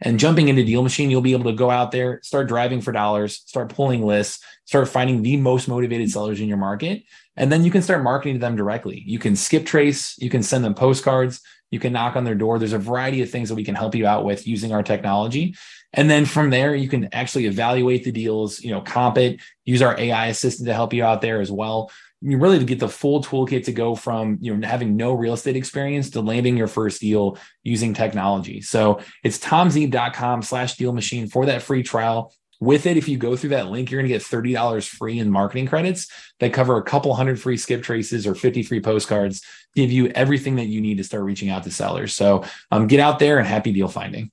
And jumping into Deal Machine, you'll be able to go out there, start driving for dollars, start pulling lists, start finding the most motivated sellers in your market. And then you can start marketing to them directly. You can skip trace, you can send them postcards, you can knock on their door. There's a variety of things that we can help you out with using our technology. And then from there, you can actually evaluate the deals, you know, comp it, use our AI assistant to help you out there as well you really to get the full toolkit to go from you know having no real estate experience to landing your first deal using technology. So it's tomzeeb.com slash deal machine for that free trial. With it, if you go through that link, you're going to get $30 free in marketing credits that cover a couple hundred free skip traces or 50 free postcards, give you everything that you need to start reaching out to sellers. So um, get out there and happy deal finding.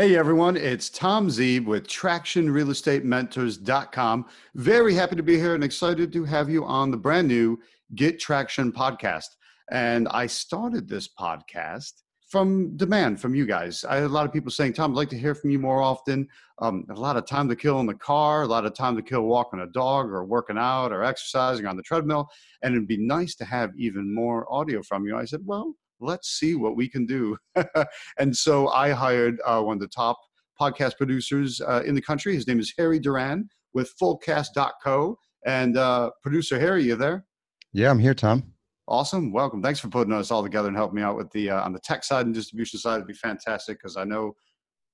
Hey everyone, it's Tom Zeeb with TractionRealEstateMentors.com. Very happy to be here and excited to have you on the brand new Get Traction podcast. And I started this podcast from demand from you guys. I had a lot of people saying, Tom, I'd like to hear from you more often. Um, a lot of time to kill in the car, a lot of time to kill walking a dog or working out or exercising on the treadmill. And it'd be nice to have even more audio from you. I said, well, let's see what we can do. and so I hired uh, one of the top podcast producers uh, in the country. His name is Harry Duran with Fullcast.co. And uh, producer Harry, you there? Yeah, I'm here, Tom. Awesome. Welcome. Thanks for putting us all together and helping me out with the uh, on the tech side and distribution side. It'd be fantastic because I know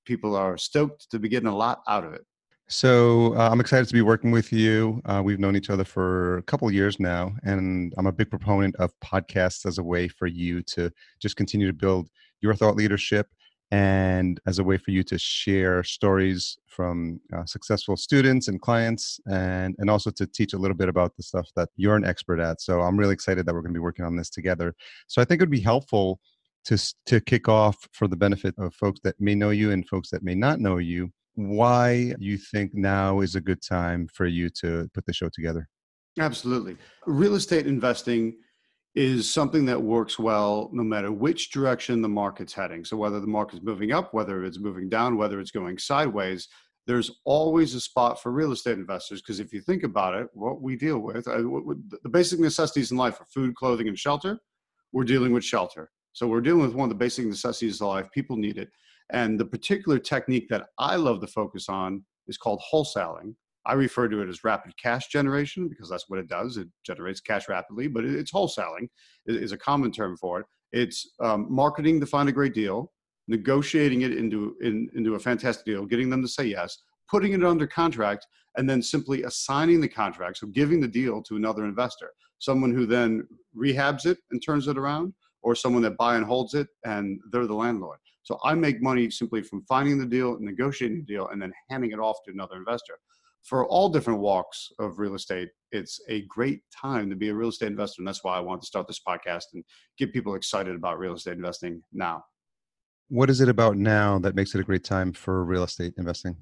people are stoked to be getting a lot out of it. So uh, I'm excited to be working with you. Uh, we've known each other for a couple years now, and I'm a big proponent of podcasts as a way for you to just continue to build your thought leadership and as a way for you to share stories from uh, successful students and clients and and also to teach a little bit about the stuff that you're an expert at so i'm really excited that we're going to be working on this together so i think it would be helpful to to kick off for the benefit of folks that may know you and folks that may not know you why you think now is a good time for you to put the show together. Absolutely. Real estate investing is something that works well no matter which direction the market's heading. So, whether the market's moving up, whether it's moving down, whether it's going sideways, there's always a spot for real estate investors. Because if you think about it, what we deal with, uh, the basic necessities in life are food, clothing, and shelter. We're dealing with shelter. So, we're dealing with one of the basic necessities of life. People need it. And the particular technique that I love to focus on is called wholesaling. I refer to it as rapid cash generation because that's what it does. It generates cash rapidly, but it's wholesaling is a common term for it. It's um, marketing to find a great deal, negotiating it into in, into a fantastic deal, getting them to say yes, putting it under contract, and then simply assigning the contract, so giving the deal to another investor, someone who then rehabs it and turns it around, or someone that buy and holds it and they're the landlord. So I make money simply from finding the deal, negotiating the deal, and then handing it off to another investor. For all different walks of real estate, it's a great time to be a real estate investor. And that's why I want to start this podcast and get people excited about real estate investing now. What is it about now that makes it a great time for real estate investing?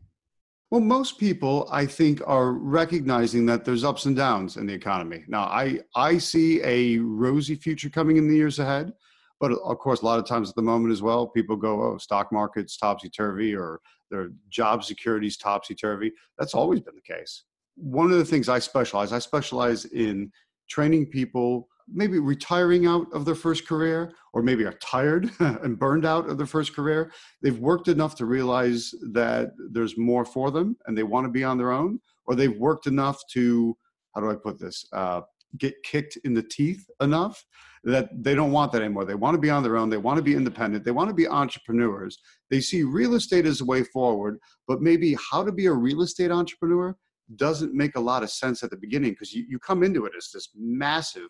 Well, most people, I think, are recognizing that there's ups and downs in the economy. Now, I, I see a rosy future coming in the years ahead. But of course, a lot of times at the moment as well, people go, oh, stock market's topsy turvy or their job security's topsy turvy. That's always been the case. One of the things I specialize, I specialize in training people maybe retiring out of their first career or maybe are tired and burned out of their first career they've worked enough to realize that there's more for them and they want to be on their own or they've worked enough to how do i put this uh, get kicked in the teeth enough that they don't want that anymore. They want to be on their own. They want to be independent. They want to be entrepreneurs. They see real estate as a way forward, but maybe how to be a real estate entrepreneur doesn't make a lot of sense at the beginning because you, you come into it as this massive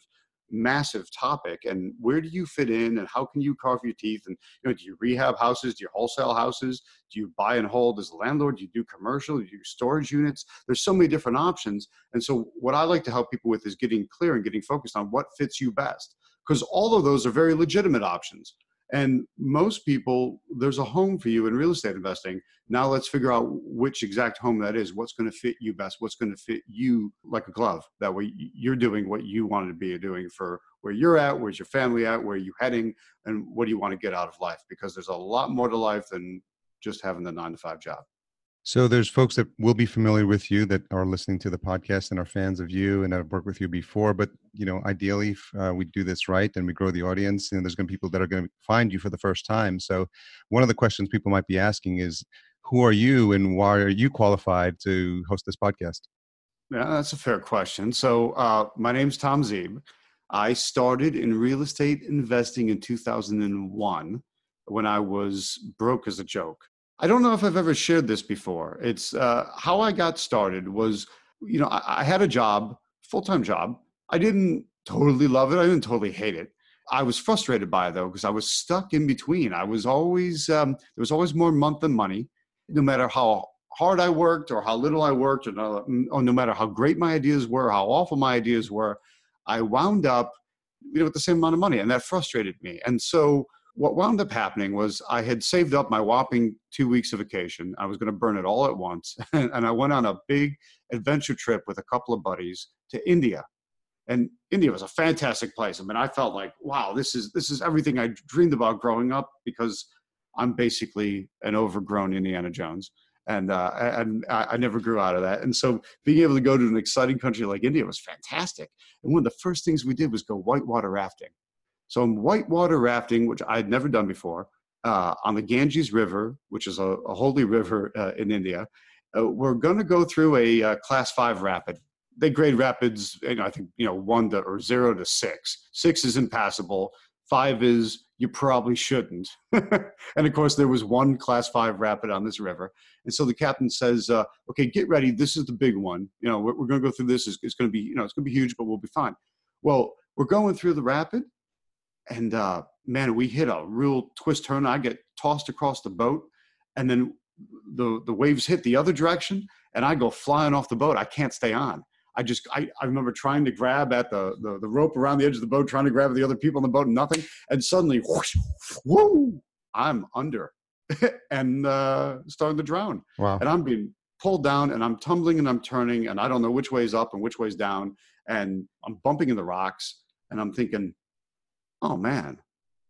massive topic and where do you fit in and how can you carve your teeth and you know do you rehab houses do you wholesale houses do you buy and hold as a landlord do you do commercial do you do storage units there's so many different options and so what i like to help people with is getting clear and getting focused on what fits you best because all of those are very legitimate options And most people, there's a home for you in real estate investing. Now let's figure out which exact home that is. What's going to fit you best? What's going to fit you like a glove? That way you're doing what you wanted to be doing for where you're at, where's your family at, where are you heading, and what do you want to get out of life? Because there's a lot more to life than just having the nine to five job. So there's folks that will be familiar with you that are listening to the podcast and are fans of you and have worked with you before. But you know, ideally, if uh, we do this right and we grow the audience, and there's going to be people that are going to find you for the first time. So one of the questions people might be asking is, who are you and why are you qualified to host this podcast? Yeah, that's a fair question. So uh, my name's Tom Zeeb. I started in real estate investing in 2001 when I was broke as a joke. I don't know if I've ever shared this before. It's uh, how I got started was, you know, I, I had a job, full time job. I didn't totally love it. I didn't totally hate it. I was frustrated by it though because I was stuck in between. I was always um, there was always more month than money, no matter how hard I worked or how little I worked, or no, or no matter how great my ideas were, how awful my ideas were. I wound up, you know, with the same amount of money, and that frustrated me. And so what wound up happening was I had saved up my whopping two weeks of vacation. I was going to burn it all at once. and I went on a big adventure trip with a couple of buddies to India. And India was a fantastic place. I mean, I felt like, wow, this is this is everything I dreamed about growing up because I'm basically an overgrown Indiana Jones. And uh, and I, I never grew out of that. And so being able to go to an exciting country like India was fantastic. And one of the first things we did was go whitewater rafting. So I'm whitewater rafting, which I'd never done before, uh, on the Ganges River, which is a, a holy river uh, in India. Uh, we're going to go through a uh, class five rapid. They grade rapids, you know, I think, you know, one to or zero to six. Six is impassable. Five is you probably shouldn't. and of course, there was one class five rapid on this river. And so the captain says, uh, okay, get ready. This is the big one. You know, we're, we're going to go through this. It's, it's going to be, you know, it's going to be huge, but we'll be fine. Well, we're going through the rapid and uh, man, we hit a real twist turn. I get tossed across the boat, and then the the waves hit the other direction, and I go flying off the boat. I can't stay on. I just I, I remember trying to grab at the, the, the rope around the edge of the boat, trying to grab the other people on the boat, and nothing. And suddenly, whoosh, whoo, I'm under and uh, starting to drown. Wow. And I'm being pulled down, and I'm tumbling and I'm turning, and I don't know which way's up and which way's down, and I'm bumping in the rocks, and I'm thinking, oh man,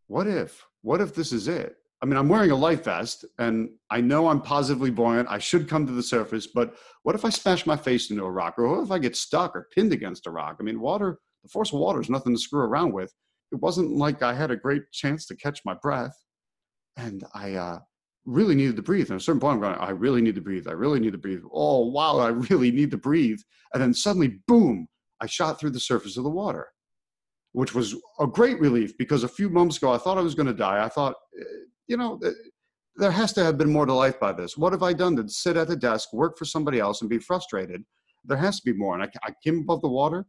what if? What if this is it? I mean, I'm wearing a life vest and I know I'm positively buoyant. I should come to the surface, but what if I smash my face into a rock? Or what if I get stuck or pinned against a rock? I mean, water, the force of water is nothing to screw around with. It wasn't like I had a great chance to catch my breath. And I uh, really needed to breathe. And at a certain point, I'm going, I really need to breathe. I really need to breathe. Oh, wow, I really need to breathe. And then suddenly, boom, I shot through the surface of the water which was a great relief because a few months ago I thought I was going to die. I thought, eh, you know, eh, there has to have been more to life by this. What have I done to sit at a desk, work for somebody else, and be frustrated? There has to be more. And I, I came above the water,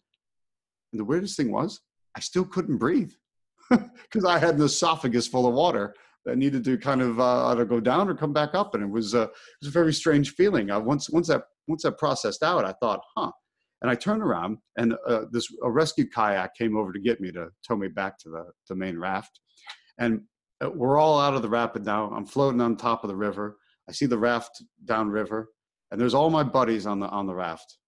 and the weirdest thing was I still couldn't breathe because I had an esophagus full of water that needed to kind of uh, either go down or come back up, and it was uh, it was a very strange feeling. I, once once that once that processed out, I thought, huh and I turned around, and uh, this a rescue kayak came over to get me to tow me back to the, the main raft. And uh, we're all out of the rapid now. I'm floating on top of the river. I see the raft downriver, and there's all my buddies on the on the raft,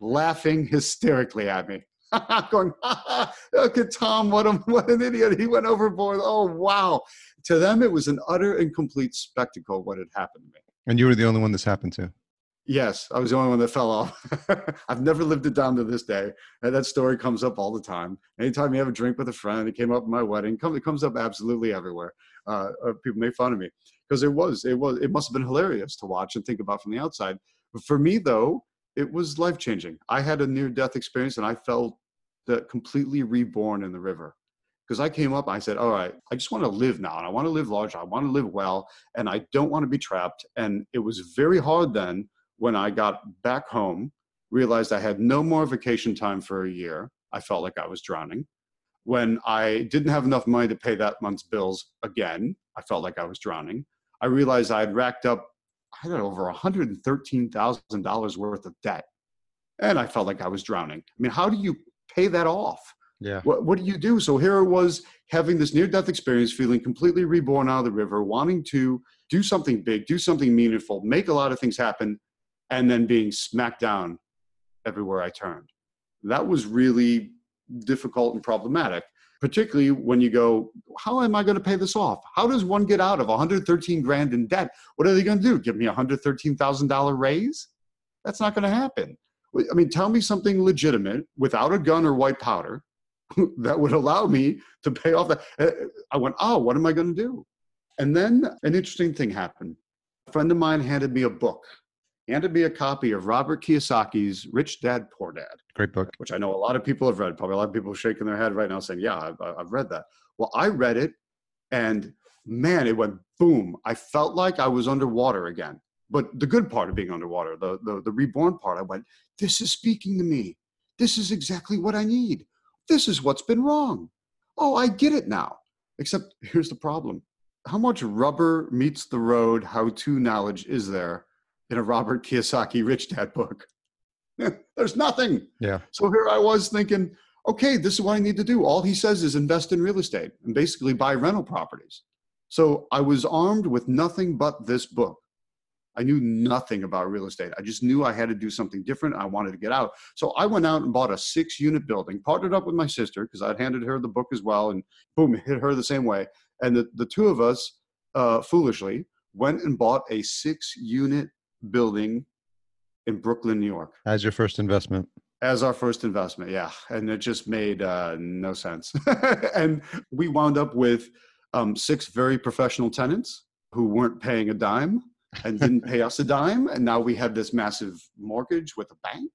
laughing hysterically at me. going, look at Tom, what, a, what an idiot. He went overboard. Oh, wow. To them, it was an utter and complete spectacle what had happened to me. And you were the only one this happened to. Yes, I was the only one that fell off. I've never lived it down to this day. And that story comes up all the time. Anytime you have a drink with a friend, it came up at my wedding. It comes up absolutely everywhere. Uh, uh, people make fun of me because it was, it was, it must have been hilarious to watch and think about from the outside. But for me, though, it was life changing. I had a near death experience, and I felt that completely reborn in the river because I came up, I said, all right, I just want to live now and I want to live large. I want to live well and I don't want to be trapped. And it was very hard then when I got back home, realized I had no more vacation time for a year. I felt like I was drowning. When I didn't have enough money to pay that month's bills again, I felt like I was drowning. I realized I had racked up, I had over $113,000 worth of debt. And I felt like I was drowning. I mean, how do you pay that off? Yeah. What, what do you do? So here I was having this near death experience, feeling completely reborn out of the river, wanting to do something big, do something meaningful, make a lot of things happen, and then being smacked down everywhere I turned. That was really difficult and problematic, particularly when you go, How am I going to pay this off? How does one get out of 113 grand in debt? What are they going to do? Give me a $113,000 raise? That's not going to happen. I mean, tell me something legitimate without a gun or white powder that would allow me to pay off that. Uh, I went, oh, what am I going to do? And then an interesting thing happened. A friend of mine handed me a book, handed me a copy of Robert Kiyosaki's Rich Dad Poor Dad. Great book. Which I know a lot of people have read. Probably a lot of people shaking their head right now saying, yeah, I've, I've read that. Well, I read it and man, it went boom. I felt like I was underwater again. But the good part of being underwater, the, the, the reborn part, I went, this is speaking to me. This is exactly what I need. This is what's been wrong. Oh, I get it now. Except here's the problem. How much rubber meets the road how to knowledge is there in a Robert Kiyosaki Rich Dad book? There's nothing. Yeah. So here I was thinking, okay, this is what I need to do. All he says is invest in real estate and basically buy rental properties. So I was armed with nothing but this book. I knew nothing about real estate. I just knew I had to do something different. I wanted to get out. So I went out and bought a six unit building, partnered up with my sister because I'd handed her the book as well, and boom, hit her the same way. And the, the two of us, uh, foolishly, went and bought a six unit building in Brooklyn, New York. As your first investment? As our first investment, yeah. And it just made uh, no sense. and we wound up with um, six very professional tenants who weren't paying a dime and didn't pay us a dime. And now we had this massive mortgage with a bank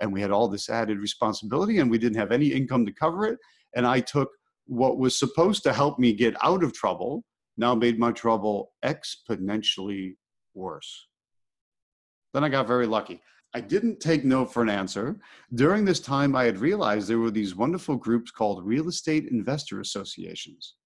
and we had all this added responsibility and we didn't have any income to cover it. And I took what was supposed to help me get out of trouble, now made my trouble exponentially worse. Then I got very lucky. I didn't take no for an answer. During this time, I had realized there were these wonderful groups called real estate investor associations.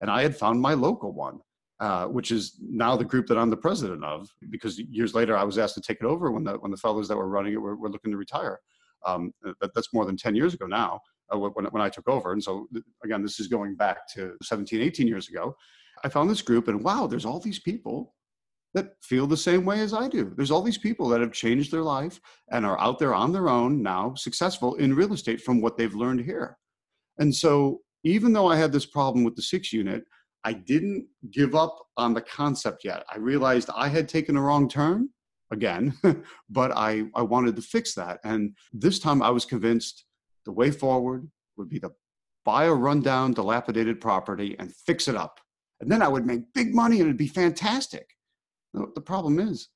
And I had found my local one. Uh, which is now the group that I'm the president of. Because years later, I was asked to take it over when the when the fellows that were running it were, were looking to retire. Um, that, that's more than 10 years ago now uh, when, when I took over. And so again, this is going back to 17, 18 years ago. I found this group, and wow, there's all these people that feel the same way as I do. There's all these people that have changed their life and are out there on their own now, successful in real estate from what they've learned here. And so, even though I had this problem with the six unit, I didn't give up on the concept yet. I realized I had taken a wrong turn again, but I, I wanted to fix that. And this time I was convinced the way forward would be to buy a rundown, dilapidated property and fix it up. And then I would make big money and it'd be fantastic. The problem is,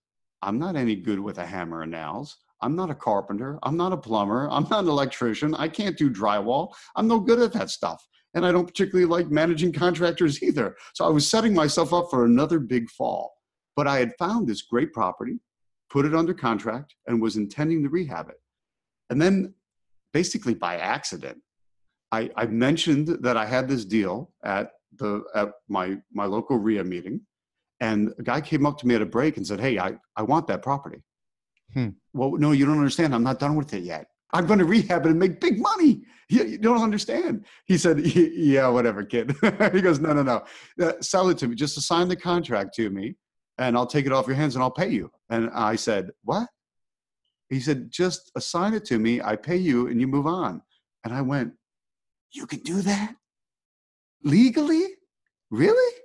I'm not any good with a hammer and nails. I'm not a carpenter. I'm not a plumber. I'm not an electrician. I can't do drywall. I'm no good at that stuff and I don't particularly like managing contractors either. So I was setting myself up for another big fall. But I had found this great property, put it under contract, and was intending to rehab it. And then, basically by accident, I, I mentioned that I had this deal at the at my my local RIA meeting, and a guy came up to me at a break and said, "Hey, I, I want that property." Hmm. Well, no, you don't understand. I'm not done with it yet. I'm going to rehab it and make big money. You, you don't understand. He said, yeah, whatever, kid. he goes, no, no, no. Uh, sell it to me. Just assign the contract to me and I'll take it off your hands and I'll pay you. And I said, what? He said, just assign it to me. I pay you and you move on. And I went, you can do that legally? Really?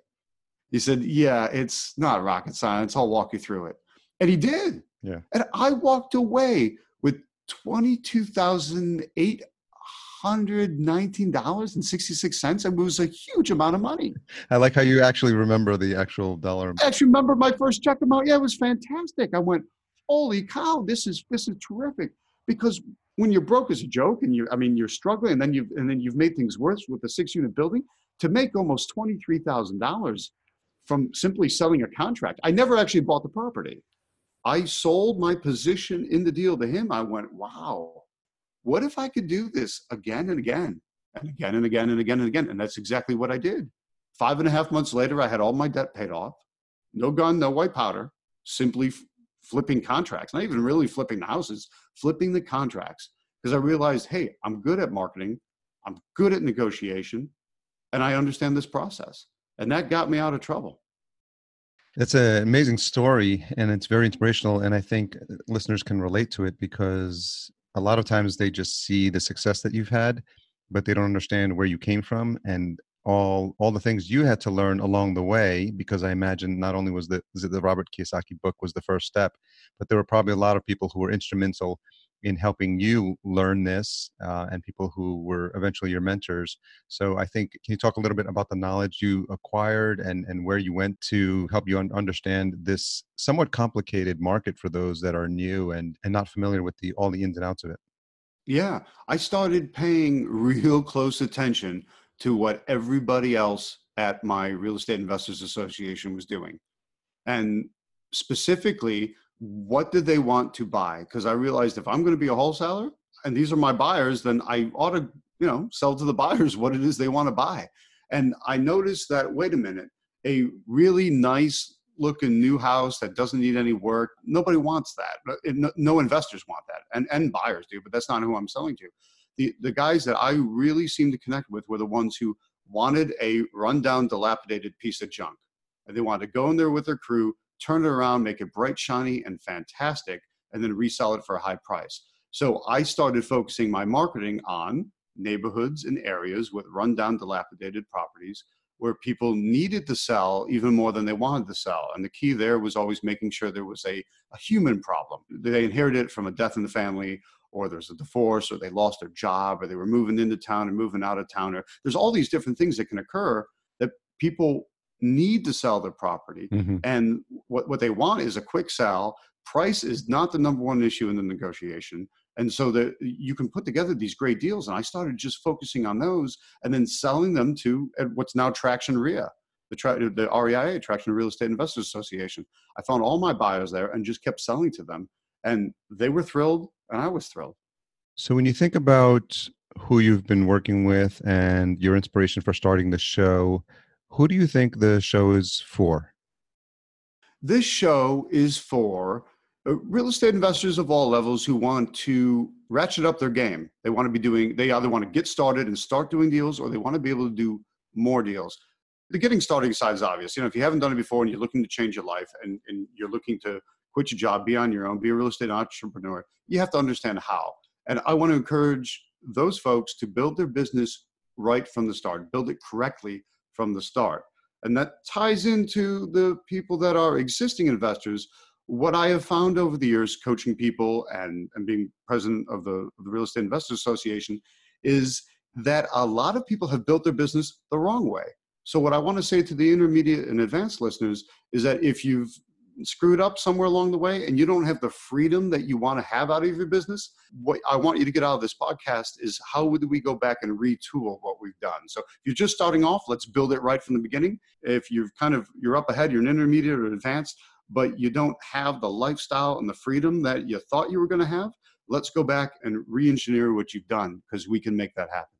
He said, yeah, it's not rocket science. I'll walk you through it. And he did. Yeah. And I walked away with $22,819.66. And It was a huge amount of money. I like how you actually remember the actual dollar. Amount. I actually remember my first check amount. Yeah, it was fantastic. I went, holy cow, this is this is terrific. Because when you're broke as a joke and you I mean you're struggling and then you've and then you've made things worse with the six unit building, to make almost twenty three thousand dollars from simply selling a contract. I never actually bought the property. I sold my position in the deal to him. I went, wow, what if I could do this again and again and again and again and again and again? And that's exactly what I did. Five and a half months later, I had all my debt paid off. No gun, no white powder, simply f- flipping contracts, not even really flipping the houses, flipping the contracts. Because I realized, hey, I'm good at marketing. I'm good at negotiation, and I understand this process. And that got me out of trouble. That's an amazing story, and it's very inspirational. And I think uh, listeners can relate to it because a lot of times they just see the success that you've had, but they don't understand where you came from and all all the things you had to learn along the way. Because I imagine not only was the the Robert Kiyosaki book was the first step, but there were probably a lot of people who were instrumental in helping you learn this uh, and people who were eventually your mentors. So I think, can you talk a little bit about the knowledge you acquired and, and where you went to help you un- understand this somewhat complicated market for those that are new and, and not familiar with the all the ins and outs of it? Yeah, I started paying real close attention to what everybody else at my Real Estate Investors Association was doing. And specifically, what did they want to buy? Because I realized if I'm going to be a wholesaler and these are my buyers, then I ought to, you know, sell to the buyers what it is they want to buy. And I noticed that, wait a minute, a really nice looking new house that doesn't need any work, nobody wants that. No, investors want that. And, and buyers do, but that's not who I'm selling to. The, the guys that I really seemed to connect with were the ones who wanted a rundown, dilapidated piece of junk. And they wanted to go in there with their crew, turn it around, make it bright, shiny, and fantastic, and then resell it for a high price. So I started focusing my marketing on neighborhoods and areas with rundown, dilapidated properties where people needed to sell even more than they wanted to sell. And the key there was always making sure there was a, a human problem. They inherited it from a death in the family, or there's a divorce, or they lost their job, or they were moving into town and moving out of town. Or there's all these different things that can occur that people need to sell their property. Mm-hmm. And what, what they want is a quick sell. Price is not the number one issue in the negotiation. And so that you can put together these great deals. And I started just focusing on those and then selling them to what's now Traction REIA, the, tra- the REIA, Traction Real Estate Investors Association. I found all my buyers there and just kept selling to them. And they were thrilled, and I was thrilled. So when you think about who you've been working with and your inspiration for starting the show, who do you think the show is for? This show is for uh, real estate investors of all levels who want to ratchet up their game. They want to be doing, they either want to get started and start doing deals or they want to be able to do more deals. The getting started side is obvious. You know, if you haven't done it before and you're looking to change your life and, and you're looking to quit your job, be on your own, be a real estate entrepreneur, you have to understand how. And I want to encourage those folks to build their business right from the start, build it correctly from the start. And that ties into the people that are existing investors. What I have found over the years, coaching people and, and being president of the, of the Real Estate Investors Association, is that a lot of people have built their business the wrong way. So, what I want to say to the intermediate and advanced listeners is that if you've screwed up somewhere along the way and you don't have the freedom that you want to have out of your business, what I want you to get out of this podcast is how would we go back and retool what we've done? So if you're just starting off, let's build it right from the beginning. If you've kind of you're up ahead, you're an intermediate or advanced, but you don't have the lifestyle and the freedom that you thought you were going to have, let's go back and re-engineer what you've done because we can make that happen.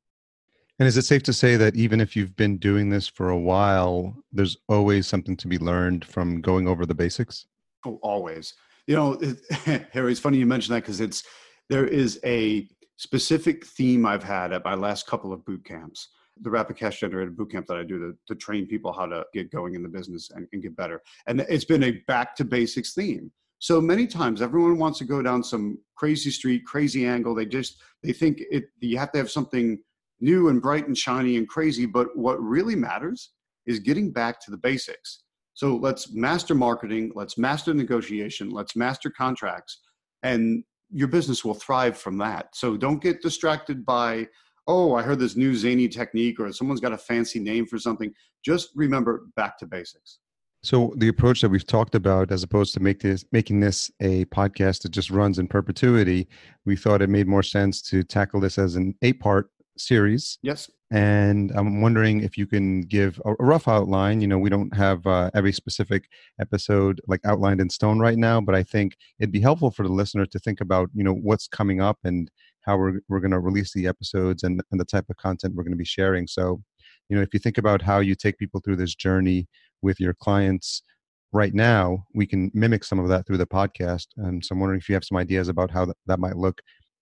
And is it safe to say that even if you've been doing this for a while, there's always something to be learned from going over the basics? Oh, always. You know, it, Harry, it's funny you mention that because it's there is a specific theme I've had at my last couple of boot camps. The rapid cash generator boot camp that I do to, to train people how to get going in the business and, and get better. And it's been a back to basics theme. So many times everyone wants to go down some crazy street, crazy angle. They just they think it you have to have something new and bright and shiny and crazy. But what really matters is getting back to the basics. So let's master marketing, let's master negotiation, let's master contracts, and your business will thrive from that. So don't get distracted by, oh, I heard this new zany technique or someone's got a fancy name for something. Just remember back to basics. So the approach that we've talked about, as opposed to make this, making this a podcast that just runs in perpetuity, we thought it made more sense to tackle this as an eight-part series. Yes. And I'm wondering if you can give a rough outline. You know, we don't have uh, every specific episode like outlined in stone right now, but I think it'd be helpful for the listener to think about, you know, what's coming up and how we're, we're going to release the episodes and, and the type of content we're going to be sharing. So, you know, if you think about how you take people through this journey with your clients right now, we can mimic some of that through the podcast. And so I'm wondering if you have some ideas about how that, that might look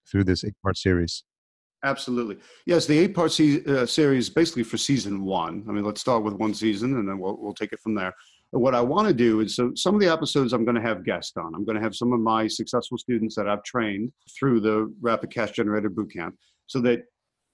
through this eight part series. Absolutely. Yes, the eight part se- uh, series basically for season one. I mean, let's start with one season and then we'll, we'll take it from there. what I want to do is so some of the episodes I'm going to have guests on. I'm going to have some of my successful students that I've trained through the Rapid Cash Generator Bootcamp so that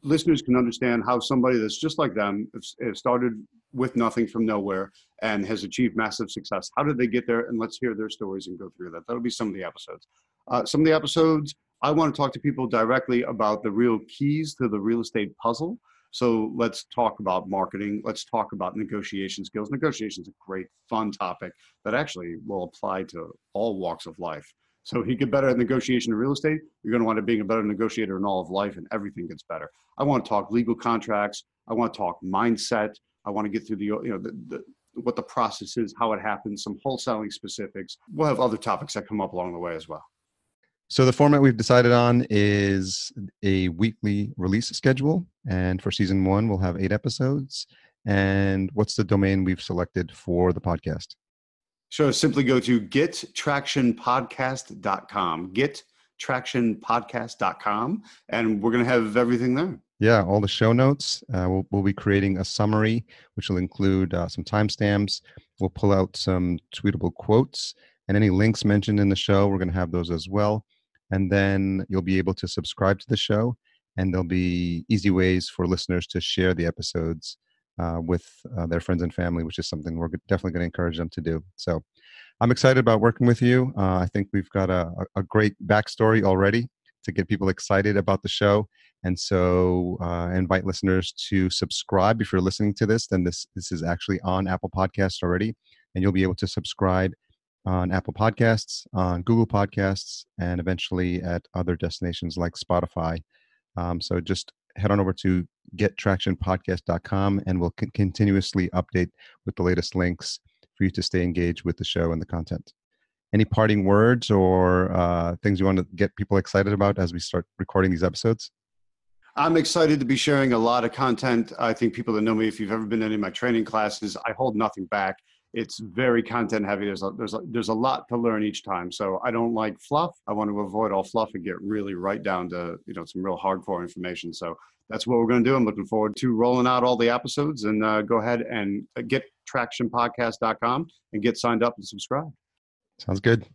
listeners can understand how somebody that's just like them started with nothing from nowhere and has achieved massive success. How did they get there? And let's hear their stories and go through that. That'll be some of the episodes. Uh, some of the episodes, I want to talk to people directly about the real keys to the real estate puzzle. So let's talk about marketing. Let's talk about negotiation skills. Negotiation is a great, fun topic that actually will apply to all walks of life. So if you get better at negotiation in real estate, you're going to wind up being a better negotiator in all of life, and everything gets better. I want to talk legal contracts. I want to talk mindset. I want to get through the you know the, the what the process is, how it happens, some wholesaling specifics. We'll have other topics that come up along the way as well. So the format we've decided on is a weekly release schedule, and for season one, we'll have eight episodes. And what's the domain we've selected for the podcast? Sure. Simply go to gettractionpodcast.com. Gettractionpodcast.com. And we're going to have everything there. Yeah, all the show notes. Uh, we'll, we'll be creating a summary, which will include uh, some timestamps. We'll pull out some tweetable quotes and any links mentioned in the show. We're going to have those as well. And then you'll be able to subscribe to the show, and there'll be easy ways for listeners to share the episodes uh, with uh, their friends and family, which is something we're definitely going to encourage them to do. So I'm excited about working with you. Uh, I think we've got a, a great backstory already to get people excited about the show. And so uh, invite listeners to subscribe. If you're listening to this, then this, this is actually on Apple Podcasts already. And you'll be able to subscribe on Apple Podcasts, on Google Podcasts, and eventually at other destinations like Spotify. Um, so just head on over to gettractionpodcast.com and we'll c- continuously update with the latest links for you to stay engaged with the show and the content. Any parting words or uh, things you want to get people excited about as we start recording these episodes? I'm excited to be sharing a lot of content. I think people that know me, if you've ever been in any of my training classes, I hold nothing back. It's very content heavy. There's a, there's a, there's a lot to learn each time. So I don't like fluff. I want to avoid all fluff and get really right down to you know some real hardcore information. So that's what we're going to do. I'm looking forward to rolling out all the episodes and uh, go ahead and uh, get tractionpodcast.com and get signed up and subscribe. Sounds good.